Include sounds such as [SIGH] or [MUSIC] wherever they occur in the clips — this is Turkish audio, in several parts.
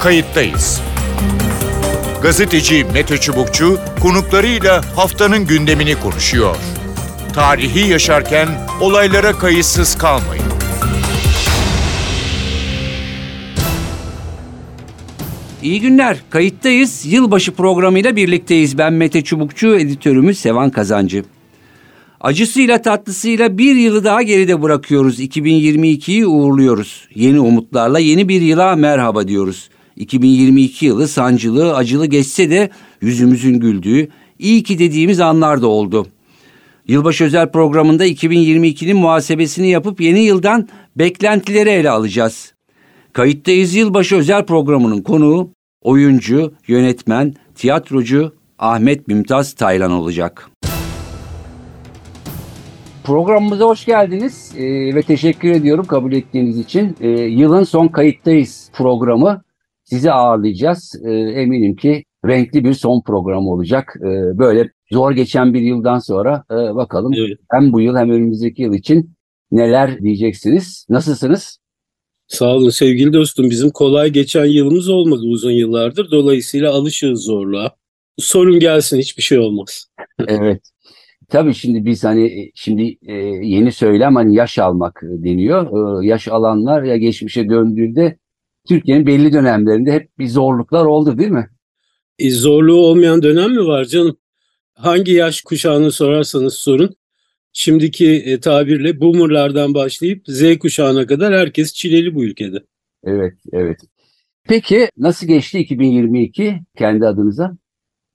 kayıttayız. Gazeteci Mete Çubukçu konuklarıyla haftanın gündemini konuşuyor. Tarihi yaşarken olaylara kayıtsız kalmayın. İyi günler. Kayıttayız. Yılbaşı programıyla birlikteyiz. Ben Mete Çubukçu, editörümüz Sevan Kazancı. Acısıyla tatlısıyla bir yılı daha geride bırakıyoruz. 2022'yi uğurluyoruz. Yeni umutlarla yeni bir yıla merhaba diyoruz. 2022 yılı sancılı, acılı geçse de yüzümüzün güldüğü, iyi ki dediğimiz anlar da oldu. Yılbaşı özel programında 2022'nin muhasebesini yapıp yeni yıldan beklentileri ele alacağız. Kayıttayız Yılbaşı özel programının konuğu oyuncu, yönetmen, tiyatrocu Ahmet Mümtaz Taylan olacak. Programımıza hoş geldiniz ee, ve teşekkür ediyorum kabul ettiğiniz için. Ee, yılın son kayıttayız programı sizi ağırlayacağız. Ee, eminim ki renkli bir son programı olacak. Ee, böyle zor geçen bir yıldan sonra e, bakalım evet. hem bu yıl hem önümüzdeki yıl için neler diyeceksiniz. Nasılsınız? Sağ olun sevgili dostum. Bizim kolay geçen yılımız olmadı uzun yıllardır. Dolayısıyla alışığız zorluğa. Sorun gelsin hiçbir şey olmaz. [LAUGHS] evet. Tabii şimdi biz hani şimdi e, yeni söylem hani yaş almak deniyor. E, yaş alanlar ya geçmişe döndüğünde Türkiye'nin belli dönemlerinde hep bir zorluklar oldu değil mi? E, zorluğu olmayan dönem mi var canım? Hangi yaş kuşağını sorarsanız sorun. Şimdiki e, tabirle boomerlardan başlayıp Z kuşağına kadar herkes çileli bu ülkede. Evet, evet. Peki nasıl geçti 2022 kendi adınıza?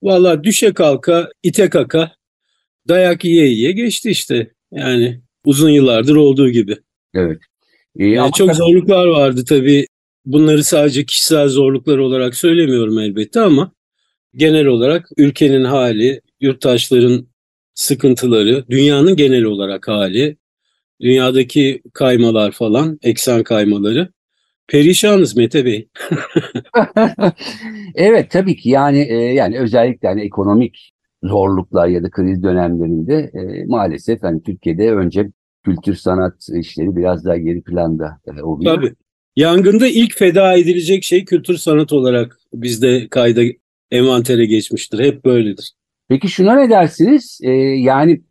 Valla düşe kalka, ite kaka, dayak yiye yiye geçti işte. Yani uzun yıllardır olduğu gibi. Evet. Ee, yani çok tabii... zorluklar vardı tabii. Bunları sadece kişisel zorluklar olarak söylemiyorum elbette ama genel olarak ülkenin hali, yurttaşların sıkıntıları, dünyanın genel olarak hali, dünyadaki kaymalar falan, eksen kaymaları. Perişanız Mete Bey. [LAUGHS] evet tabii ki yani e, yani özellikle hani ekonomik zorluklar ya da kriz dönemlerinde e, maalesef hani Türkiye'de önce kültür sanat işleri biraz daha geri planda e, oluyor. Tabii. Yangında ilk feda edilecek şey kültür sanat olarak bizde kayda envantere geçmiştir. Hep böyledir. Peki şuna ne dersiniz? Ee, yani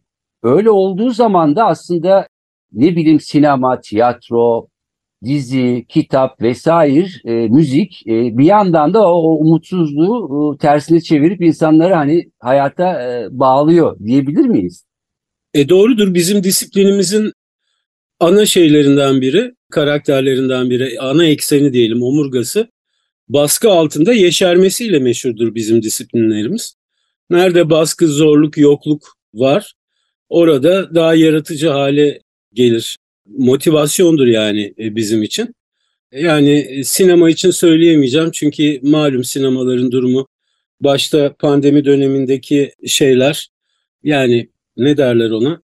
öyle olduğu zaman da aslında ne bileyim sinema, tiyatro, dizi, kitap vesaire, e, müzik e, bir yandan da o, o umutsuzluğu e, tersine çevirip insanları hani hayata e, bağlıyor diyebilir miyiz? E doğrudur. Bizim disiplinimizin ana şeylerinden biri, karakterlerinden biri, ana ekseni diyelim, omurgası baskı altında yeşermesiyle meşhurdur bizim disiplinlerimiz. Nerede baskı, zorluk, yokluk var orada daha yaratıcı hale gelir. Motivasyondur yani e, bizim için. Yani e, sinema için söyleyemeyeceğim çünkü malum sinemaların durumu başta pandemi dönemindeki şeyler yani ne derler ona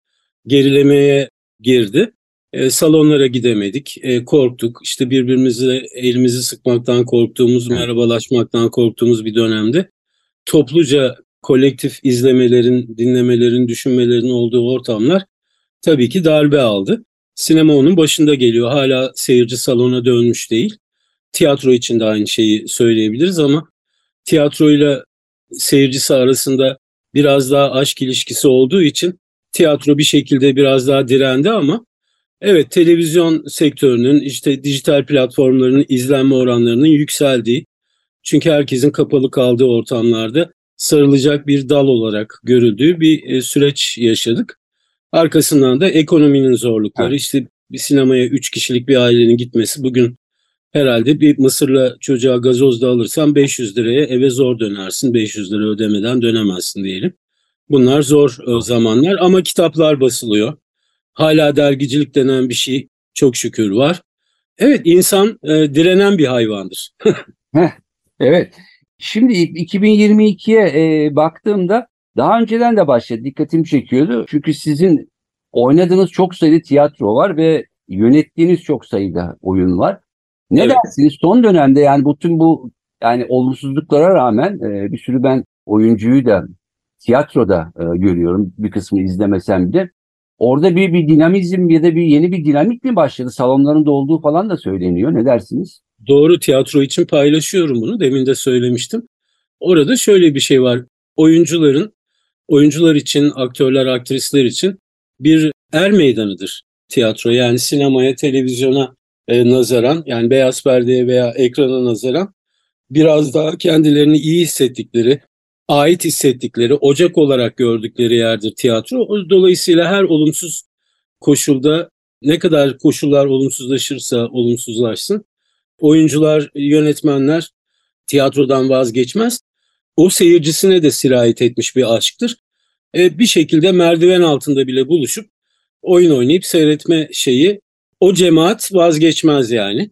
gerilemeye girdi. E, salonlara gidemedik, e, korktuk. İşte birbirimizi elimizi sıkmaktan korktuğumuz, merhabalaşmaktan korktuğumuz bir dönemde topluca kolektif izlemelerin, dinlemelerin, düşünmelerin olduğu ortamlar tabii ki darbe aldı. Sinema onun başında geliyor. Hala seyirci salona dönmüş değil. Tiyatro için de aynı şeyi söyleyebiliriz ama tiyatroyla seyircisi arasında biraz daha aşk ilişkisi olduğu için tiyatro bir şekilde biraz daha direndi ama evet televizyon sektörünün işte dijital platformların izlenme oranlarının yükseldiği çünkü herkesin kapalı kaldığı ortamlarda sarılacak bir dal olarak görüldüğü bir e, süreç yaşadık. Arkasından da ekonominin zorlukları evet. işte bir sinemaya 3 kişilik bir ailenin gitmesi bugün herhalde bir Mısır'la çocuğa gazoz da alırsan 500 liraya eve zor dönersin. 500 lira ödemeden dönemezsin diyelim. Bunlar zor e, zamanlar ama kitaplar basılıyor. Hala dergicilik denen bir şey çok şükür var. Evet insan e, direnen bir hayvandır. [LAUGHS] evet. Şimdi 2022'ye e, baktığımda daha önceden de başladı. Dikkatimi çekiyordu. Çünkü sizin oynadığınız çok sayıda tiyatro var ve yönettiğiniz çok sayıda oyun var. Ne evet. dersiniz son dönemde yani bütün bu yani olumsuzluklara rağmen e, bir sürü ben oyuncuyu da tiyatroda e, görüyorum. Bir kısmı izlemesem de. Orada bir, bir dinamizm ya da bir yeni bir dinamik mi başladı? Salonların dolduğu falan da söyleniyor. Ne dersiniz? Doğru tiyatro için paylaşıyorum bunu. Demin de söylemiştim. Orada şöyle bir şey var. Oyuncuların, oyuncular için, aktörler, aktrisler için bir er meydanıdır tiyatro. Yani sinemaya, televizyona e, nazaran, yani beyaz perdeye veya ekrana nazaran biraz daha kendilerini iyi hissettikleri, ait hissettikleri, ocak olarak gördükleri yerdir tiyatro. Dolayısıyla her olumsuz koşulda ne kadar koşullar olumsuzlaşırsa olumsuzlaşsın, oyuncular, yönetmenler tiyatrodan vazgeçmez. O seyircisine de sirayet etmiş bir aşktır. E, bir şekilde merdiven altında bile buluşup oyun oynayıp seyretme şeyi o cemaat vazgeçmez yani.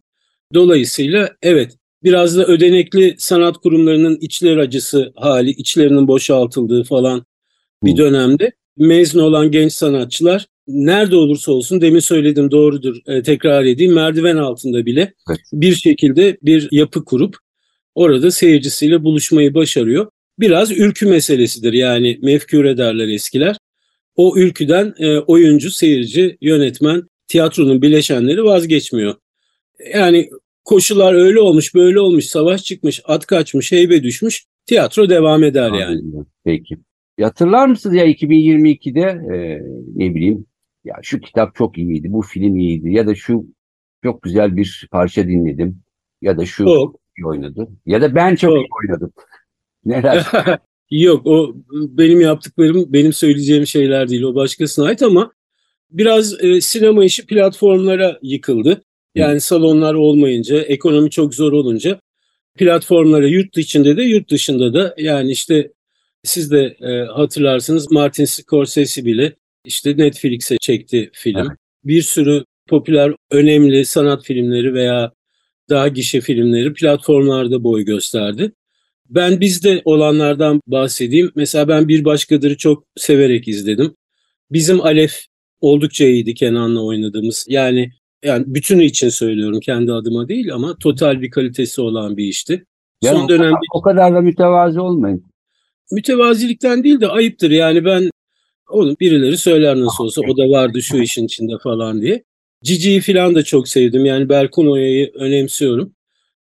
Dolayısıyla evet biraz da ödenekli sanat kurumlarının içler acısı hali, içlerinin boşaltıldığı falan bir dönemde mezun olan genç sanatçılar nerede olursa olsun demin söyledim doğrudur e, tekrar edeyim merdiven altında bile evet. bir şekilde bir yapı kurup orada seyircisiyle buluşmayı başarıyor. Biraz ülkü meselesidir yani mefkür ederler eskiler. O ülküden e, oyuncu, seyirci, yönetmen, tiyatronun bileşenleri vazgeçmiyor. Yani koşullar öyle olmuş, böyle olmuş, savaş çıkmış, at kaçmış, heybe düşmüş, tiyatro devam eder yani. Peki. Hatırlar mısınız ya 2022'de e, ne bileyim ya şu kitap çok iyiydi, bu film iyiydi ya da şu çok güzel bir parça dinledim ya da şu çok iyi oynadı ya da ben çok, çok. iyi oynadım. [LAUGHS] Neler? [LAUGHS] Yok o benim yaptıklarım benim söyleyeceğim şeyler değil o başkasına ait ama biraz e, sinema işi platformlara yıkıldı. Yani salonlar olmayınca ekonomi çok zor olunca platformlara yurt içinde de yurt dışında da yani işte siz de e, hatırlarsınız Martin Scorsese bile işte Netflix'e çekti film. Evet. Bir sürü popüler önemli sanat filmleri veya daha gişe filmleri platformlarda boy gösterdi. Ben bizde olanlardan bahsedeyim. Mesela ben Bir Başkadır'ı çok severek izledim. Bizim Alef oldukça iyiydi Kenan'la oynadığımız. Yani yani bütünü için söylüyorum kendi adıma değil ama total bir kalitesi olan bir işti. Yani Son dönemde o kadar da mütevazi olmayın. Mütevazilikten değil de ayıptır. Yani ben onu birileri söyler nasıl olsa o da vardı şu [LAUGHS] işin içinde falan diye. Cici'yi falan da çok sevdim. Yani Berkun Oya'yı önemsiyorum.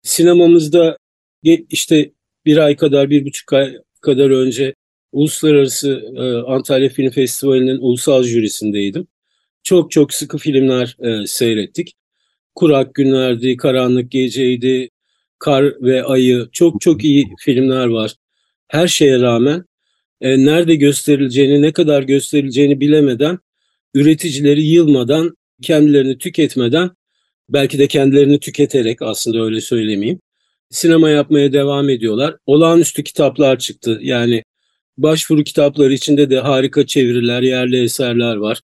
Sinemamızda işte bir ay kadar, bir buçuk ay kadar önce Uluslararası e, Antalya Film Festivali'nin ulusal jürisindeydim. Çok çok sıkı filmler e, seyrettik. Kurak Günlerdi, Karanlık Geceydi, Kar ve Ayı. Çok çok iyi filmler var. Her şeye rağmen e, nerede gösterileceğini, ne kadar gösterileceğini bilemeden, üreticileri yılmadan, kendilerini tüketmeden, belki de kendilerini tüketerek aslında öyle söylemeyeyim, sinema yapmaya devam ediyorlar. Olağanüstü kitaplar çıktı. Yani başvuru kitapları içinde de harika çeviriler, yerli eserler var.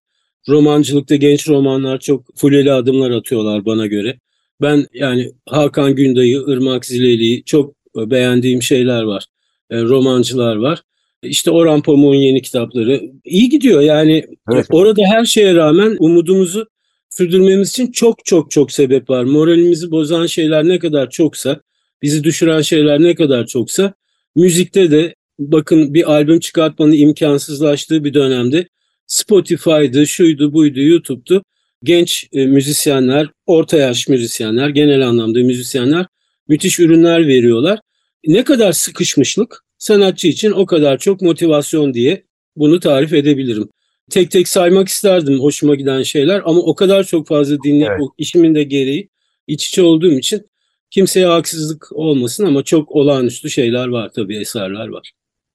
Romancılıkta genç romanlar çok fuleli adımlar atıyorlar bana göre. Ben yani Hakan Günday'ı, Irmak Zileli'yi çok beğendiğim şeyler var. E, romancılar var. İşte Orhan Pamuk'un yeni kitapları iyi gidiyor yani evet. orada her şeye rağmen umudumuzu sürdürmemiz için çok çok çok sebep var. Moralimizi bozan şeyler ne kadar çoksa bizi düşüren şeyler ne kadar çoksa müzikte de bakın bir albüm çıkartmanın imkansızlaştığı bir dönemde Spotify'dı, şuydu, buydu, YouTube'du. Genç e, müzisyenler, orta yaş müzisyenler, genel anlamda müzisyenler müthiş ürünler veriyorlar. Ne kadar sıkışmışlık sanatçı için o kadar çok motivasyon diye bunu tarif edebilirim. Tek tek saymak isterdim hoşuma giden şeyler ama o kadar çok fazla dinleyip evet. işimin de gereği iç içe olduğum için kimseye haksızlık olmasın ama çok olağanüstü şeyler var tabii eserler var.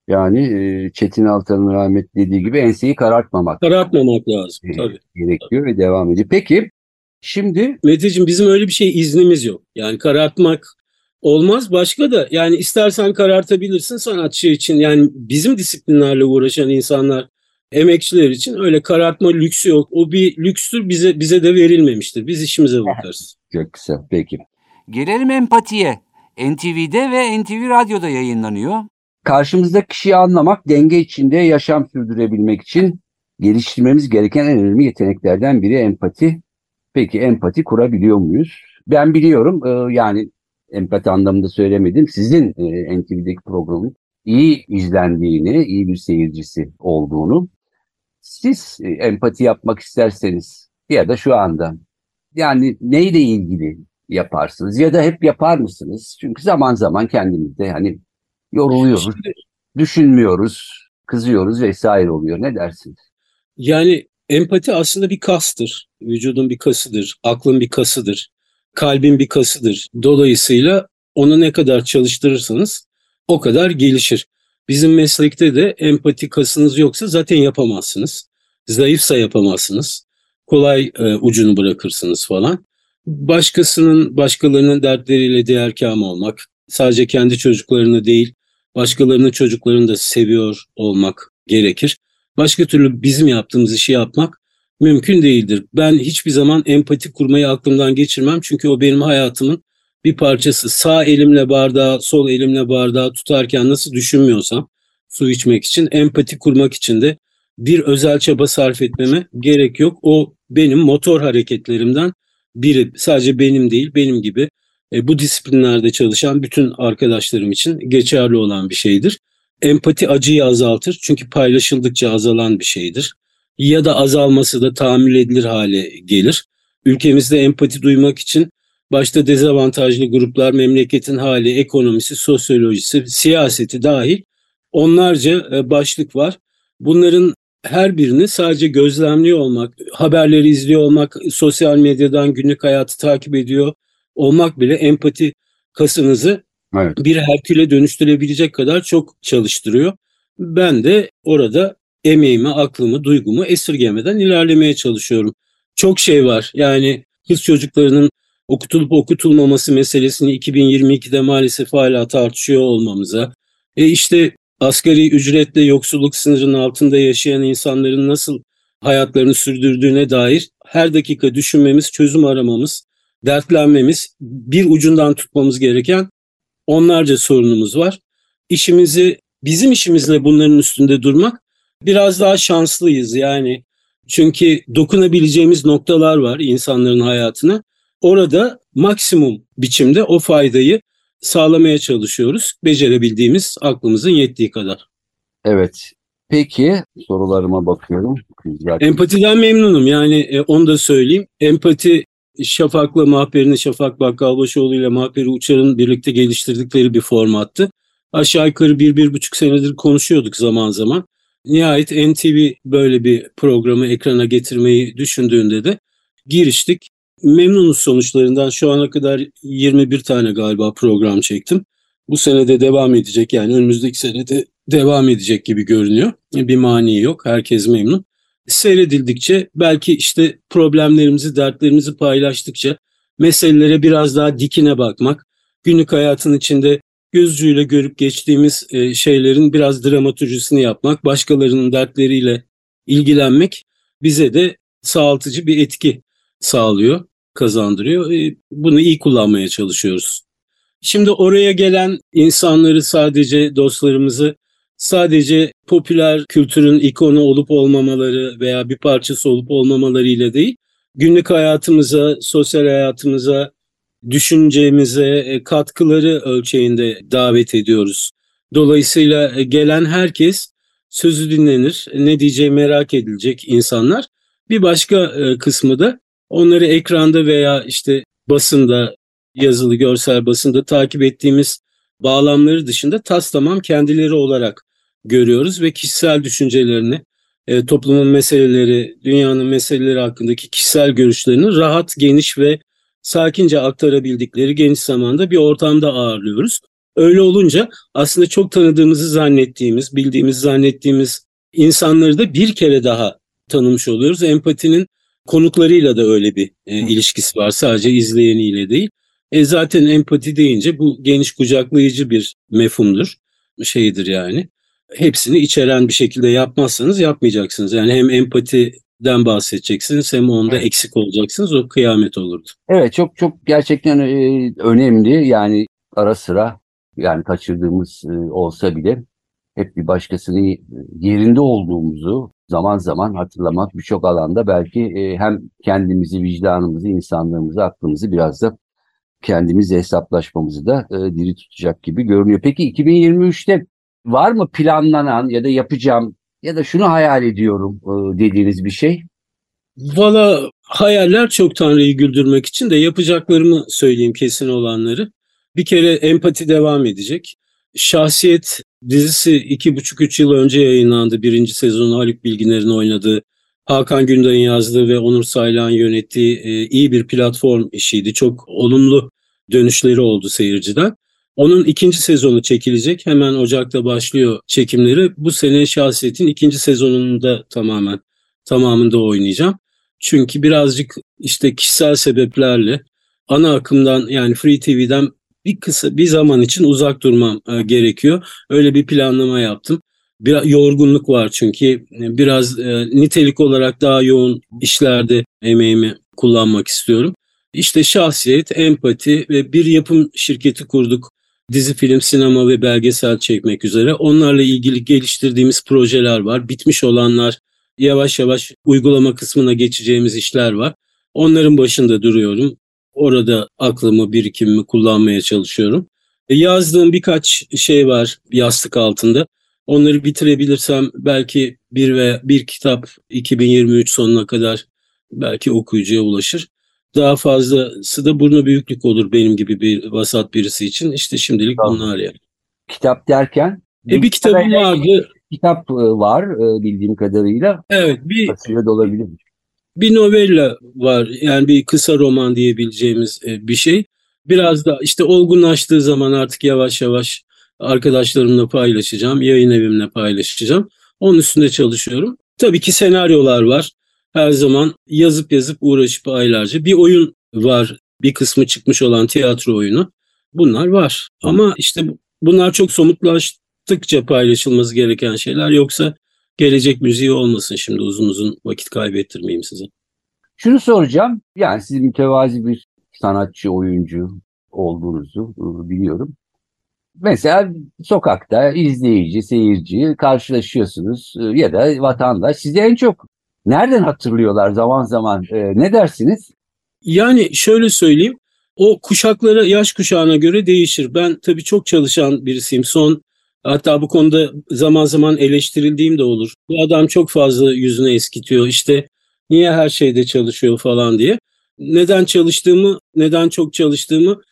Yani e, Çetin Altan'ın rahmet dediği gibi enseyi karartmamak. Karartmamak lazım e, tabii. Gerekiyor tabii. ve devam ediyor. Peki şimdi... Meteciğim bizim öyle bir şey iznimiz yok. Yani karartmak olmaz. Başka da yani istersen karartabilirsin sanatçı için. Yani bizim disiplinlerle uğraşan insanlar emekçiler için öyle karartma lüksü yok. O bir lükstür bize bize de verilmemiştir. Biz işimize bakarız. Çok kısa peki. Gelelim empatiye. NTV'de ve NTV Radyo'da yayınlanıyor. Karşımızdaki kişiyi anlamak, denge içinde yaşam sürdürebilmek için geliştirmemiz gereken en önemli yeteneklerden biri empati. Peki empati kurabiliyor muyuz? Ben biliyorum e, yani empati anlamında söylemedim. Sizin e, NTV'deki programın iyi izlendiğini, iyi bir seyircisi olduğunu. Siz e, empati yapmak isterseniz ya da şu anda yani neyle ilgili yaparsınız ya da hep yapar mısınız? Çünkü zaman zaman kendimizde hani yoruluyoruz, Şimdi, düşünmüyoruz, kızıyoruz vesaire oluyor. Ne dersiniz? yani empati aslında bir kastır. Vücudun bir kasıdır, aklın bir kasıdır, kalbin bir kasıdır. Dolayısıyla onu ne kadar çalıştırırsanız o kadar gelişir. Bizim meslekte de empati kasınız yoksa zaten yapamazsınız. Zayıfsa yapamazsınız. Kolay e, ucunu bırakırsınız falan. Başkasının, başkalarının dertleriyle değerkam olmak, sadece kendi çocuklarını değil, başkalarının çocuklarını da seviyor olmak gerekir. Başka türlü bizim yaptığımız işi yapmak mümkün değildir. Ben hiçbir zaman empati kurmayı aklımdan geçirmem çünkü o benim hayatımın bir parçası. Sağ elimle bardağı, sol elimle bardağı tutarken nasıl düşünmüyorsam su içmek için, empati kurmak için de bir özel çaba sarf etmeme gerek yok. O benim motor hareketlerimden biri. Sadece benim değil, benim gibi e, bu disiplinlerde çalışan bütün arkadaşlarım için geçerli olan bir şeydir. Empati acıyı azaltır çünkü paylaşıldıkça azalan bir şeydir. Ya da azalması da tahammül edilir hale gelir. Ülkemizde empati duymak için başta dezavantajlı gruplar, memleketin hali, ekonomisi, sosyolojisi, siyaseti dahil onlarca e, başlık var. Bunların her birini sadece gözlemliyor olmak, haberleri izliyor olmak, sosyal medyadan günlük hayatı takip ediyor olmak bile empati kasınızı Evet. bir Herkül'e dönüştürebilecek kadar çok çalıştırıyor. Ben de orada emeğimi, aklımı, duygumu esirgemeden ilerlemeye çalışıyorum. Çok şey var. Yani kız çocuklarının okutulup okutulmaması meselesini 2022'de maalesef hala tartışıyor olmamıza. E işte asgari ücretle yoksulluk sınırının altında yaşayan insanların nasıl hayatlarını sürdürdüğüne dair her dakika düşünmemiz, çözüm aramamız, dertlenmemiz, bir ucundan tutmamız gereken onlarca sorunumuz var. İşimizi, bizim işimizle bunların üstünde durmak biraz daha şanslıyız yani. Çünkü dokunabileceğimiz noktalar var insanların hayatına. Orada maksimum biçimde o faydayı sağlamaya çalışıyoruz. Becerebildiğimiz aklımızın yettiği kadar. Evet. Peki sorularıma bakıyorum. Güzel. Empatiden memnunum yani e, onu da söyleyeyim. Empati Şafak'la Mahper'in Şafak Bakkalbaşoğlu ile Mahperi Uçar'ın birlikte geliştirdikleri bir formattı. Aşağı yukarı bir, bir buçuk senedir konuşuyorduk zaman zaman. Nihayet NTV böyle bir programı ekrana getirmeyi düşündüğünde de giriştik. Memnunuz sonuçlarından. Şu ana kadar 21 tane galiba program çektim. Bu senede devam edecek yani önümüzdeki senede devam edecek gibi görünüyor. Bir mani yok. Herkes memnun. Seyredildikçe belki işte problemlerimizi, dertlerimizi paylaştıkça meselelere biraz daha dikine bakmak, günlük hayatın içinde gözcüyle görüp geçtiğimiz e, şeylerin biraz dramaturjisini yapmak, başkalarının dertleriyle ilgilenmek bize de sağaltıcı bir etki sağlıyor, kazandırıyor. E, Bunu iyi kullanmaya çalışıyoruz. Şimdi oraya gelen insanları sadece dostlarımızı sadece popüler kültürün ikonu olup olmamaları veya bir parçası olup olmamalarıyla değil, günlük hayatımıza, sosyal hayatımıza, düşüncemize e, katkıları ölçeğinde davet ediyoruz. Dolayısıyla e, gelen herkes sözü dinlenir, ne diyeceği merak edilecek insanlar. Bir başka e, kısmı da onları ekranda veya işte basında, yazılı görsel basında takip ettiğimiz bağlamları dışında tas tamam kendileri olarak görüyoruz ve kişisel düşüncelerini, e, toplumun meseleleri, dünyanın meseleleri hakkındaki kişisel görüşlerini rahat, geniş ve sakince aktarabildikleri geniş zamanda bir ortamda ağırlıyoruz. Öyle olunca aslında çok tanıdığımızı zannettiğimiz, bildiğimiz zannettiğimiz insanları da bir kere daha tanımış oluyoruz. Empatinin konuklarıyla da öyle bir e, ilişkisi var. Sadece izleyeniyle değil. E zaten empati deyince bu geniş kucaklayıcı bir mefhumdur. Şeydir yani. Hepsini içeren bir şekilde yapmazsanız yapmayacaksınız. Yani hem empatiden bahsedeceksiniz hem onda Evet. eksik olacaksınız. O kıyamet olurdu. Evet çok çok gerçekten e, önemli. Yani ara sıra yani kaçırdığımız e, olsa bile hep bir başkasının e, yerinde olduğumuzu zaman zaman hatırlamak birçok alanda belki e, hem kendimizi, vicdanımızı, insanlığımızı, aklımızı biraz da kendimizle hesaplaşmamızı da e, diri tutacak gibi görünüyor. Peki 2023'te var mı planlanan ya da yapacağım ya da şunu hayal ediyorum e, dediğiniz bir şey? Valla hayaller çok Tanrı'yı güldürmek için de yapacaklarımı söyleyeyim kesin olanları. Bir kere empati devam edecek. Şahsiyet dizisi iki buçuk üç yıl önce yayınlandı. Birinci sezonu Haluk Bilginer'in oynadığı, Hakan Günday'ın yazdığı ve Onur Saylan yönettiği e, iyi bir platform işiydi. Çok olumlu dönüşleri oldu seyirciden. Onun ikinci sezonu çekilecek. Hemen Ocak'ta başlıyor çekimleri. Bu sene Şahsiyet'in ikinci sezonunda tamamen tamamında oynayacağım. Çünkü birazcık işte kişisel sebeplerle ana akımdan yani Free TV'den bir kısa bir zaman için uzak durmam e, gerekiyor. Öyle bir planlama yaptım. Bir yorgunluk var çünkü biraz e, nitelik olarak daha yoğun işlerde emeğimi kullanmak istiyorum. İşte şahsiyet, empati ve bir yapım şirketi kurduk. Dizi, film, sinema ve belgesel çekmek üzere. Onlarla ilgili geliştirdiğimiz projeler var. Bitmiş olanlar, yavaş yavaş uygulama kısmına geçeceğimiz işler var. Onların başında duruyorum. Orada aklımı, birikimimi kullanmaya çalışıyorum. E, yazdığım birkaç şey var yastık altında. Onları bitirebilirsem belki bir ve bir kitap 2023 sonuna kadar belki okuyucuya ulaşır. Daha fazlası da burnu büyüklük olur benim gibi bir vasat birisi için. İşte şimdilik Tamam. bunlar yani. Kitap derken? E bir kitabım vardı. Kitap e, var e, bildiğim kadarıyla. Evet bir de olabilir. bir novella var. Yani bir kısa roman diyebileceğimiz e, bir şey. Biraz da işte olgunlaştığı zaman artık yavaş yavaş arkadaşlarımla paylaşacağım. Yayın evimle paylaşacağım. Onun üstünde çalışıyorum. Tabii ki senaryolar var. Her zaman yazıp yazıp uğraşıp aylarca. Bir oyun var. Bir kısmı çıkmış olan tiyatro oyunu. Bunlar var. Ama işte bu- bunlar çok somutlaştıkça paylaşılması gereken şeyler. Yoksa gelecek müziği olmasın şimdi uzun uzun vakit kaybettirmeyeyim size. Şunu soracağım. Yani siz mütevazi bir sanatçı, oyuncu olduğunuzu e, biliyorum. Mesela sokakta izleyici, seyirci karşılaşıyorsunuz e, ya da vatandaş sizi en çok nereden hatırlıyorlar zaman zaman? E, ne dersiniz? Yani şöyle söyleyeyim. O kuşaklara, yaş kuşağına göre değişir. Ben tabii çok çalışan birisiyim. Son hatta bu konuda zaman zaman eleştirildiğim de olur. Bu adam çok fazla yüzüne eskitiyor. İşte niye her şeyde çalışıyor falan diye. Neden çalıştığımı, neden çok çalıştığımı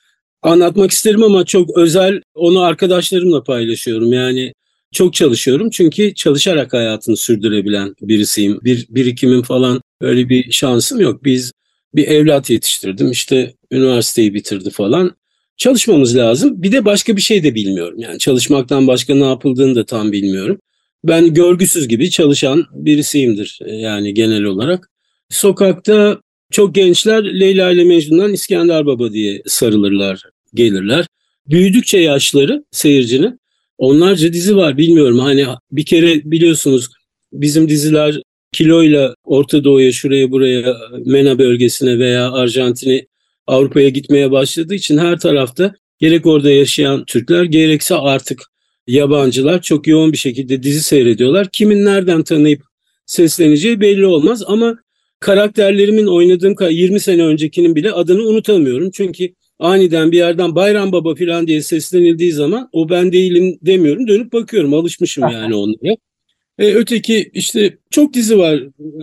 anlatmak isterim ama çok özel onu arkadaşlarımla paylaşıyorum. Yani çok çalışıyorum çünkü çalışarak hayatını sürdürebilen birisiyim. Bir birikimim falan öyle bir şansım yok. Biz bir evlat yetiştirdim. İşte üniversiteyi bitirdi falan. Çalışmamız lazım. Bir de başka bir şey de bilmiyorum. Yani çalışmaktan başka ne yapıldığını da tam bilmiyorum. Ben görgüsüz gibi çalışan birisiyimdir e, yani genel olarak. Sokakta çok gençler Leyla ile Mecnun'dan İskender Baba diye sarılırlar, gelirler. Büyüdükçe yaşları seyircinin onlarca dizi var bilmiyorum. Hani bir kere biliyorsunuz bizim diziler kiloyla Orta Doğu'ya, şuraya buraya, MENA bölgesine veya Arjantin'e, Avrupa'ya gitmeye başladığı için her tarafta gerek orada yaşayan Türkler gerekse artık yabancılar çok yoğun bir şekilde dizi seyrediyorlar. Kimin nereden tanıyıp sesleneceği belli olmaz ama karakterlerimin oynadığım ka- 20 sene öncekinin bile adını unutamıyorum. Çünkü aniden bir yerden Bayram Baba falan diye seslenildiği zaman o ben değilim demiyorum. Dönüp bakıyorum alışmışım yani onlara. E, öteki işte çok dizi var.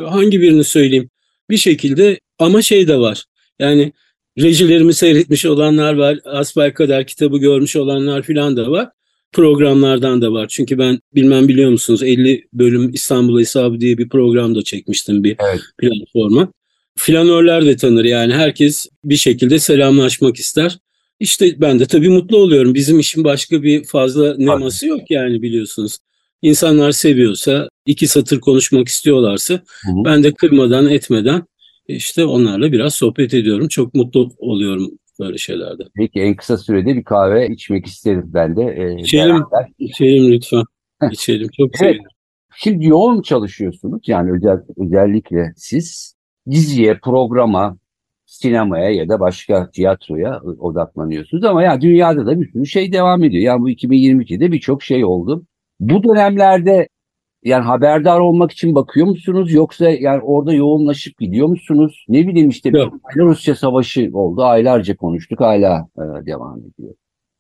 Hangi birini söyleyeyim? Bir şekilde ama şey de var. Yani rejilerimi seyretmiş olanlar var. Asbel kadar kitabı görmüş olanlar filan da var. Programlardan da var. Çünkü ben bilmem biliyor musunuz 50 bölüm İstanbul Hesabı diye bir program da çekmiştim bir Evet. platforma. Flanörler de tanır yani herkes bir şekilde selamlaşmak ister. İşte ben de tabii mutlu oluyorum. Bizim işin başka bir fazla neması yok yani biliyorsunuz. İnsanlar seviyorsa, iki satır konuşmak istiyorlarsa Hı hı. ben de kırmadan etmeden işte onlarla biraz sohbet ediyorum. Çok mutlu oluyorum böyle şeylerde. Peki en kısa sürede bir kahve içmek isterim ben de. e, İçelim. beraber. İçelim lütfen. İçelim. Çok Evet. sevinirim. Şimdi yoğun çalışıyorsunuz yani özel, özellikle siz diziye, programa, sinemaya ya da başka tiyatroya odaklanıyorsunuz ama ya dünyada da bir sürü şey devam ediyor. Yani bu 2022'de birçok şey oldu. Bu dönemlerde yani haberdar olmak için bakıyor musunuz yoksa yani orada yoğunlaşıp gidiyor musunuz? Ne bileyim işte Yok. Rusya savaşı oldu aylarca konuştuk hala e, devam ediyor.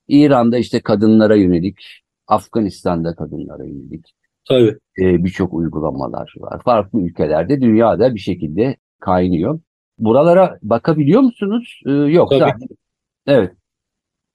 İran'da işte kadınlara yönelik, Afganistan'da kadınlara yönelik Tabii. e, birçok uygulamalar var. Farklı ülkelerde dünyada bir şekilde kaynıyor. buralara bakabiliyor musunuz? Ee, yoksa Tabii. evet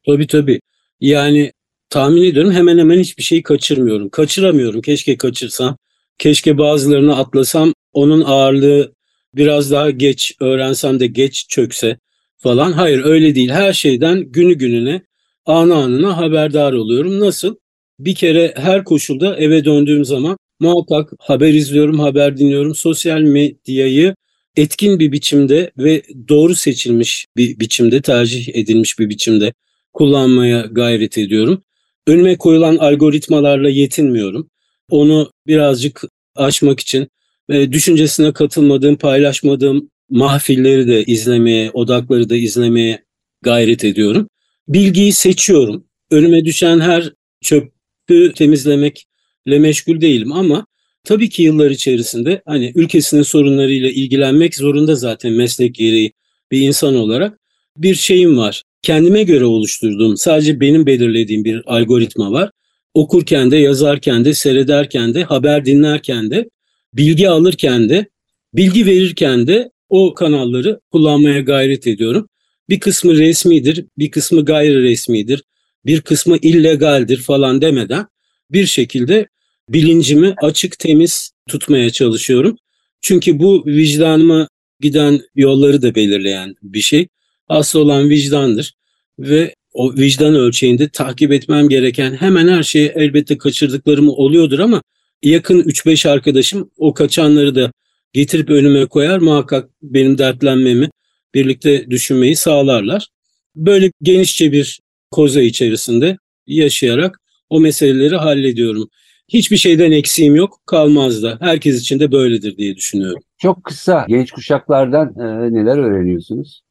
Tabii tabii. Yani tahmin ediyorum hemen hemen hiçbir şeyi kaçırmıyorum. Kaçıramıyorum. Keşke kaçırsam. Keşke bazılarını atlasam. Onun ağırlığı biraz daha geç öğrensem de geç çökse falan. Hayır öyle değil. Her şeyden günü gününe, anı anına haberdar oluyorum. Nasıl? Bir kere her koşulda eve döndüğüm zaman muhakkak haber izliyorum, haber dinliyorum. Sosyal medyayı etkin bir biçimde ve doğru seçilmiş bir biçimde, tercih edilmiş bir biçimde kullanmaya gayret ediyorum. Önüme koyulan algoritmalarla yetinmiyorum. Onu birazcık aşmak için ve düşüncesine katılmadığım, paylaşmadığım mahfilleri de izlemeye, odakları da izlemeye gayret ediyorum. Bilgiyi seçiyorum. Önüme düşen her çöpü temizlemekle meşgul değilim ama tabii ki yıllar içerisinde hani ülkesinin sorunlarıyla ilgilenmek zorunda zaten meslek gereği bir insan olarak bir şeyim var kendime göre oluşturduğum, sadece benim belirlediğim bir algoritma var. Okurken de, yazarken de, seyrederken de, haber dinlerken de, bilgi alırken de, bilgi verirken de o kanalları kullanmaya gayret ediyorum. Bir kısmı resmidir, bir kısmı gayri resmidir, bir kısmı illegaldir falan demeden bir şekilde bilincimi açık, temiz tutmaya çalışıyorum. Çünkü bu vicdanıma giden yolları da belirleyen bir şey asıl olan vicdandır ve o vicdan ölçeğinde takip etmem gereken hemen her şeyi elbette kaçırdıklarım oluyordur ama yakın 3-5 arkadaşım o kaçanları da getirip önüme koyar muhakkak benim dertlenmemi birlikte düşünmeyi sağlarlar. Böyle genişçe bir koza içerisinde yaşayarak o meseleleri hallediyorum. Hiçbir şeyden eksiğim yok, kalmaz da. Herkes için de böyledir diye düşünüyorum. çok kısa genç kuşaklardan e, neler öğreniyorsunuz?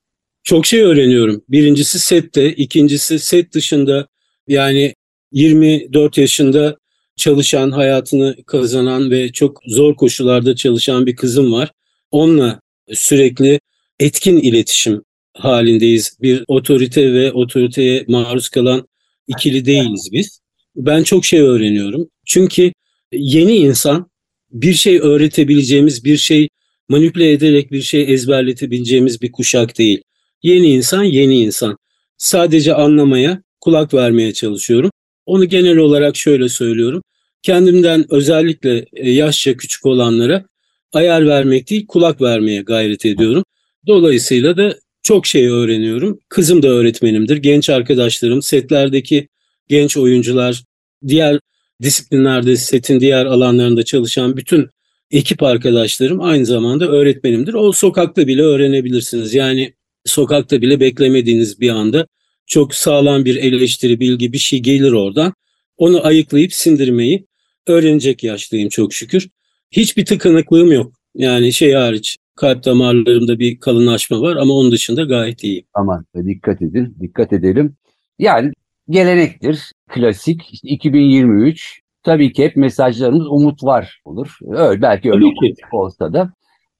çok şey öğreniyorum. Birincisi sette, ikincisi set dışında yani 24 yaşında çalışan, hayatını kazanan ve çok zor koşullarda çalışan bir kızım var. Onunla sürekli etkin iletişim halindeyiz. Bir otorite ve otoriteye maruz kalan ikili değiliz biz. Ben çok şey öğreniyorum. Çünkü yeni insan bir şey öğretebileceğimiz, bir şey manipüle ederek bir şey ezberletebileceğimiz bir kuşak değil. Yeni insan yeni insan. Sadece anlamaya, kulak vermeye çalışıyorum. Onu genel olarak şöyle söylüyorum. Kendimden özellikle e, yaşça küçük olanlara ayar vermek değil kulak vermeye gayret ediyorum. Dolayısıyla da çok şey öğreniyorum. Kızım da öğretmenimdir. Genç arkadaşlarım, setlerdeki genç oyuncular, diğer disiplinlerde, setin diğer alanlarında çalışan bütün ekip arkadaşlarım aynı zamanda öğretmenimdir. O sokakta bile öğrenebilirsiniz. Yani sokakta bile beklemediğiniz bir anda çok sağlam bir eleştiri, bilgi bir şey gelir oradan. Onu ayıklayıp sindirmeyi öğrenecek yaşlıyım çok şükür. Hiçbir tıkanıklığım yok. Yani şey hariç kalp damarlarımda bir kalınlaşma var ama onun dışında gayet iyiyim. Aman dikkat edin, dikkat edelim. Yani gelenektir, klasik. İşte 2023 tabii ki hep mesajlarımız umut var olur. Öyle, belki öyle olsa da.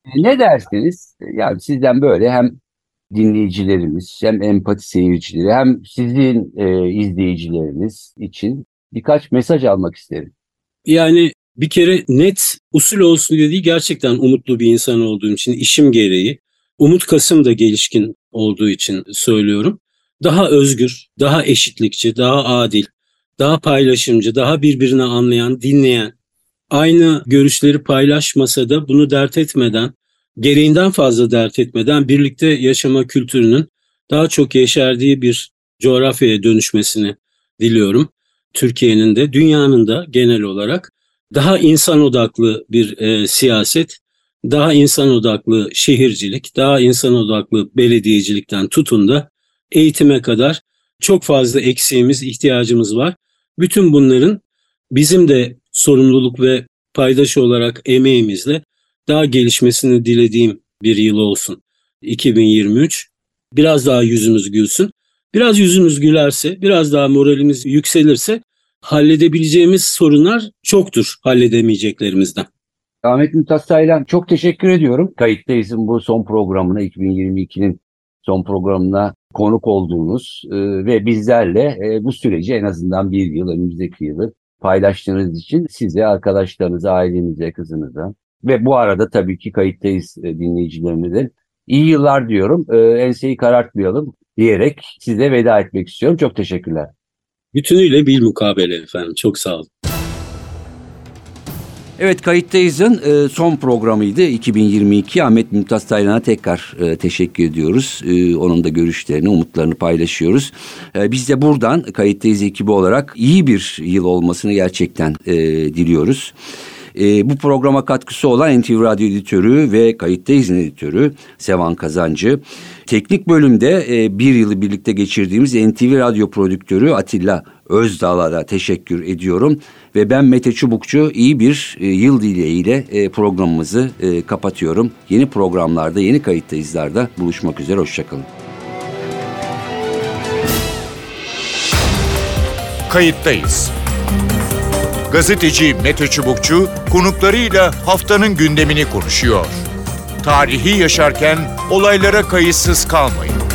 E, Ne dersiniz? Yani sizden böyle hem dinleyicilerimiz hem empati seyircileri hem sizin e, izleyicileriniz için birkaç mesaj almak isterim. Yani bir kere net usul olsun dediği gerçekten umutlu bir insan olduğum için işim gereği Umut Kasım da gelişkin olduğu için söylüyorum. Daha özgür, daha eşitlikçi, daha adil, daha paylaşımcı, daha birbirini anlayan, dinleyen, aynı görüşleri paylaşmasa da bunu dert etmeden, gereğinden fazla dert etmeden birlikte yaşama kültürünün daha çok yeşerdiği bir coğrafyaya dönüşmesini diliyorum. Türkiye'nin de dünyanın da genel olarak daha insan odaklı bir e, siyaset, daha insan odaklı şehircilik, daha insan odaklı belediyecilikten tutun da eğitime kadar çok fazla eksiğimiz, ihtiyacımız var. Bütün bunların bizim de sorumluluk ve paydaş olarak emeğimizle daha gelişmesini dilediğim bir yıl olsun. 2023 biraz daha yüzümüz gülsün. Biraz yüzümüz gülerse, biraz daha moralimiz yükselirse halledebileceğimiz sorunlar çoktur halledemeyeceklerimizden. Ahmet Mümtaz Taylan çok teşekkür ediyorum. Kayıttayız'ın bu son programına 2022'nin son programına konuk olduğunuz e, ve bizlerle e, bu süreci en azından bir yıl önümüzdeki yılı paylaştığınız için size, arkadaşlarınıza, ailenize, kızınıza ve bu arada tabii ki kayıttayız e, dinleyicilerine de İyi yıllar diyorum. Ee, enseyi karartmayalım diyerek size veda etmek istiyorum. Çok teşekkürler. Bütünüyle bir mukabele efendim. Çok sağ olun. Evet kayıttayız'ın e, son programıydı 2022. Ahmet Mümtaz Taylan'a tekrar e, teşekkür ediyoruz. E, onun da görüşlerini, umutlarını paylaşıyoruz. E, biz de buradan kayıttayız ekibi olarak iyi bir yıl olmasını gerçekten e, diliyoruz. E, bu programa katkısı olan NTV Radyo Editörü ve Kayıttayız'ın editörü Sevan Kazancı. Teknik bölümde e, bir yılı birlikte geçirdiğimiz NTV Radyo prodüktörü Atilla Özdağ'a da teşekkür ediyorum. Ve ben Mete Çubukçu iyi bir e, yıl dileğiyle e, programımızı e, kapatıyorum. Yeni programlarda, yeni kayıttayızlarda buluşmak üzere. Hoşçakalın. Kayıttayız. Gazeteci Mete Çubukçu konuklarıyla haftanın gündemini konuşuyor. Tarihi yaşarken olaylara kayıtsız kalmayın.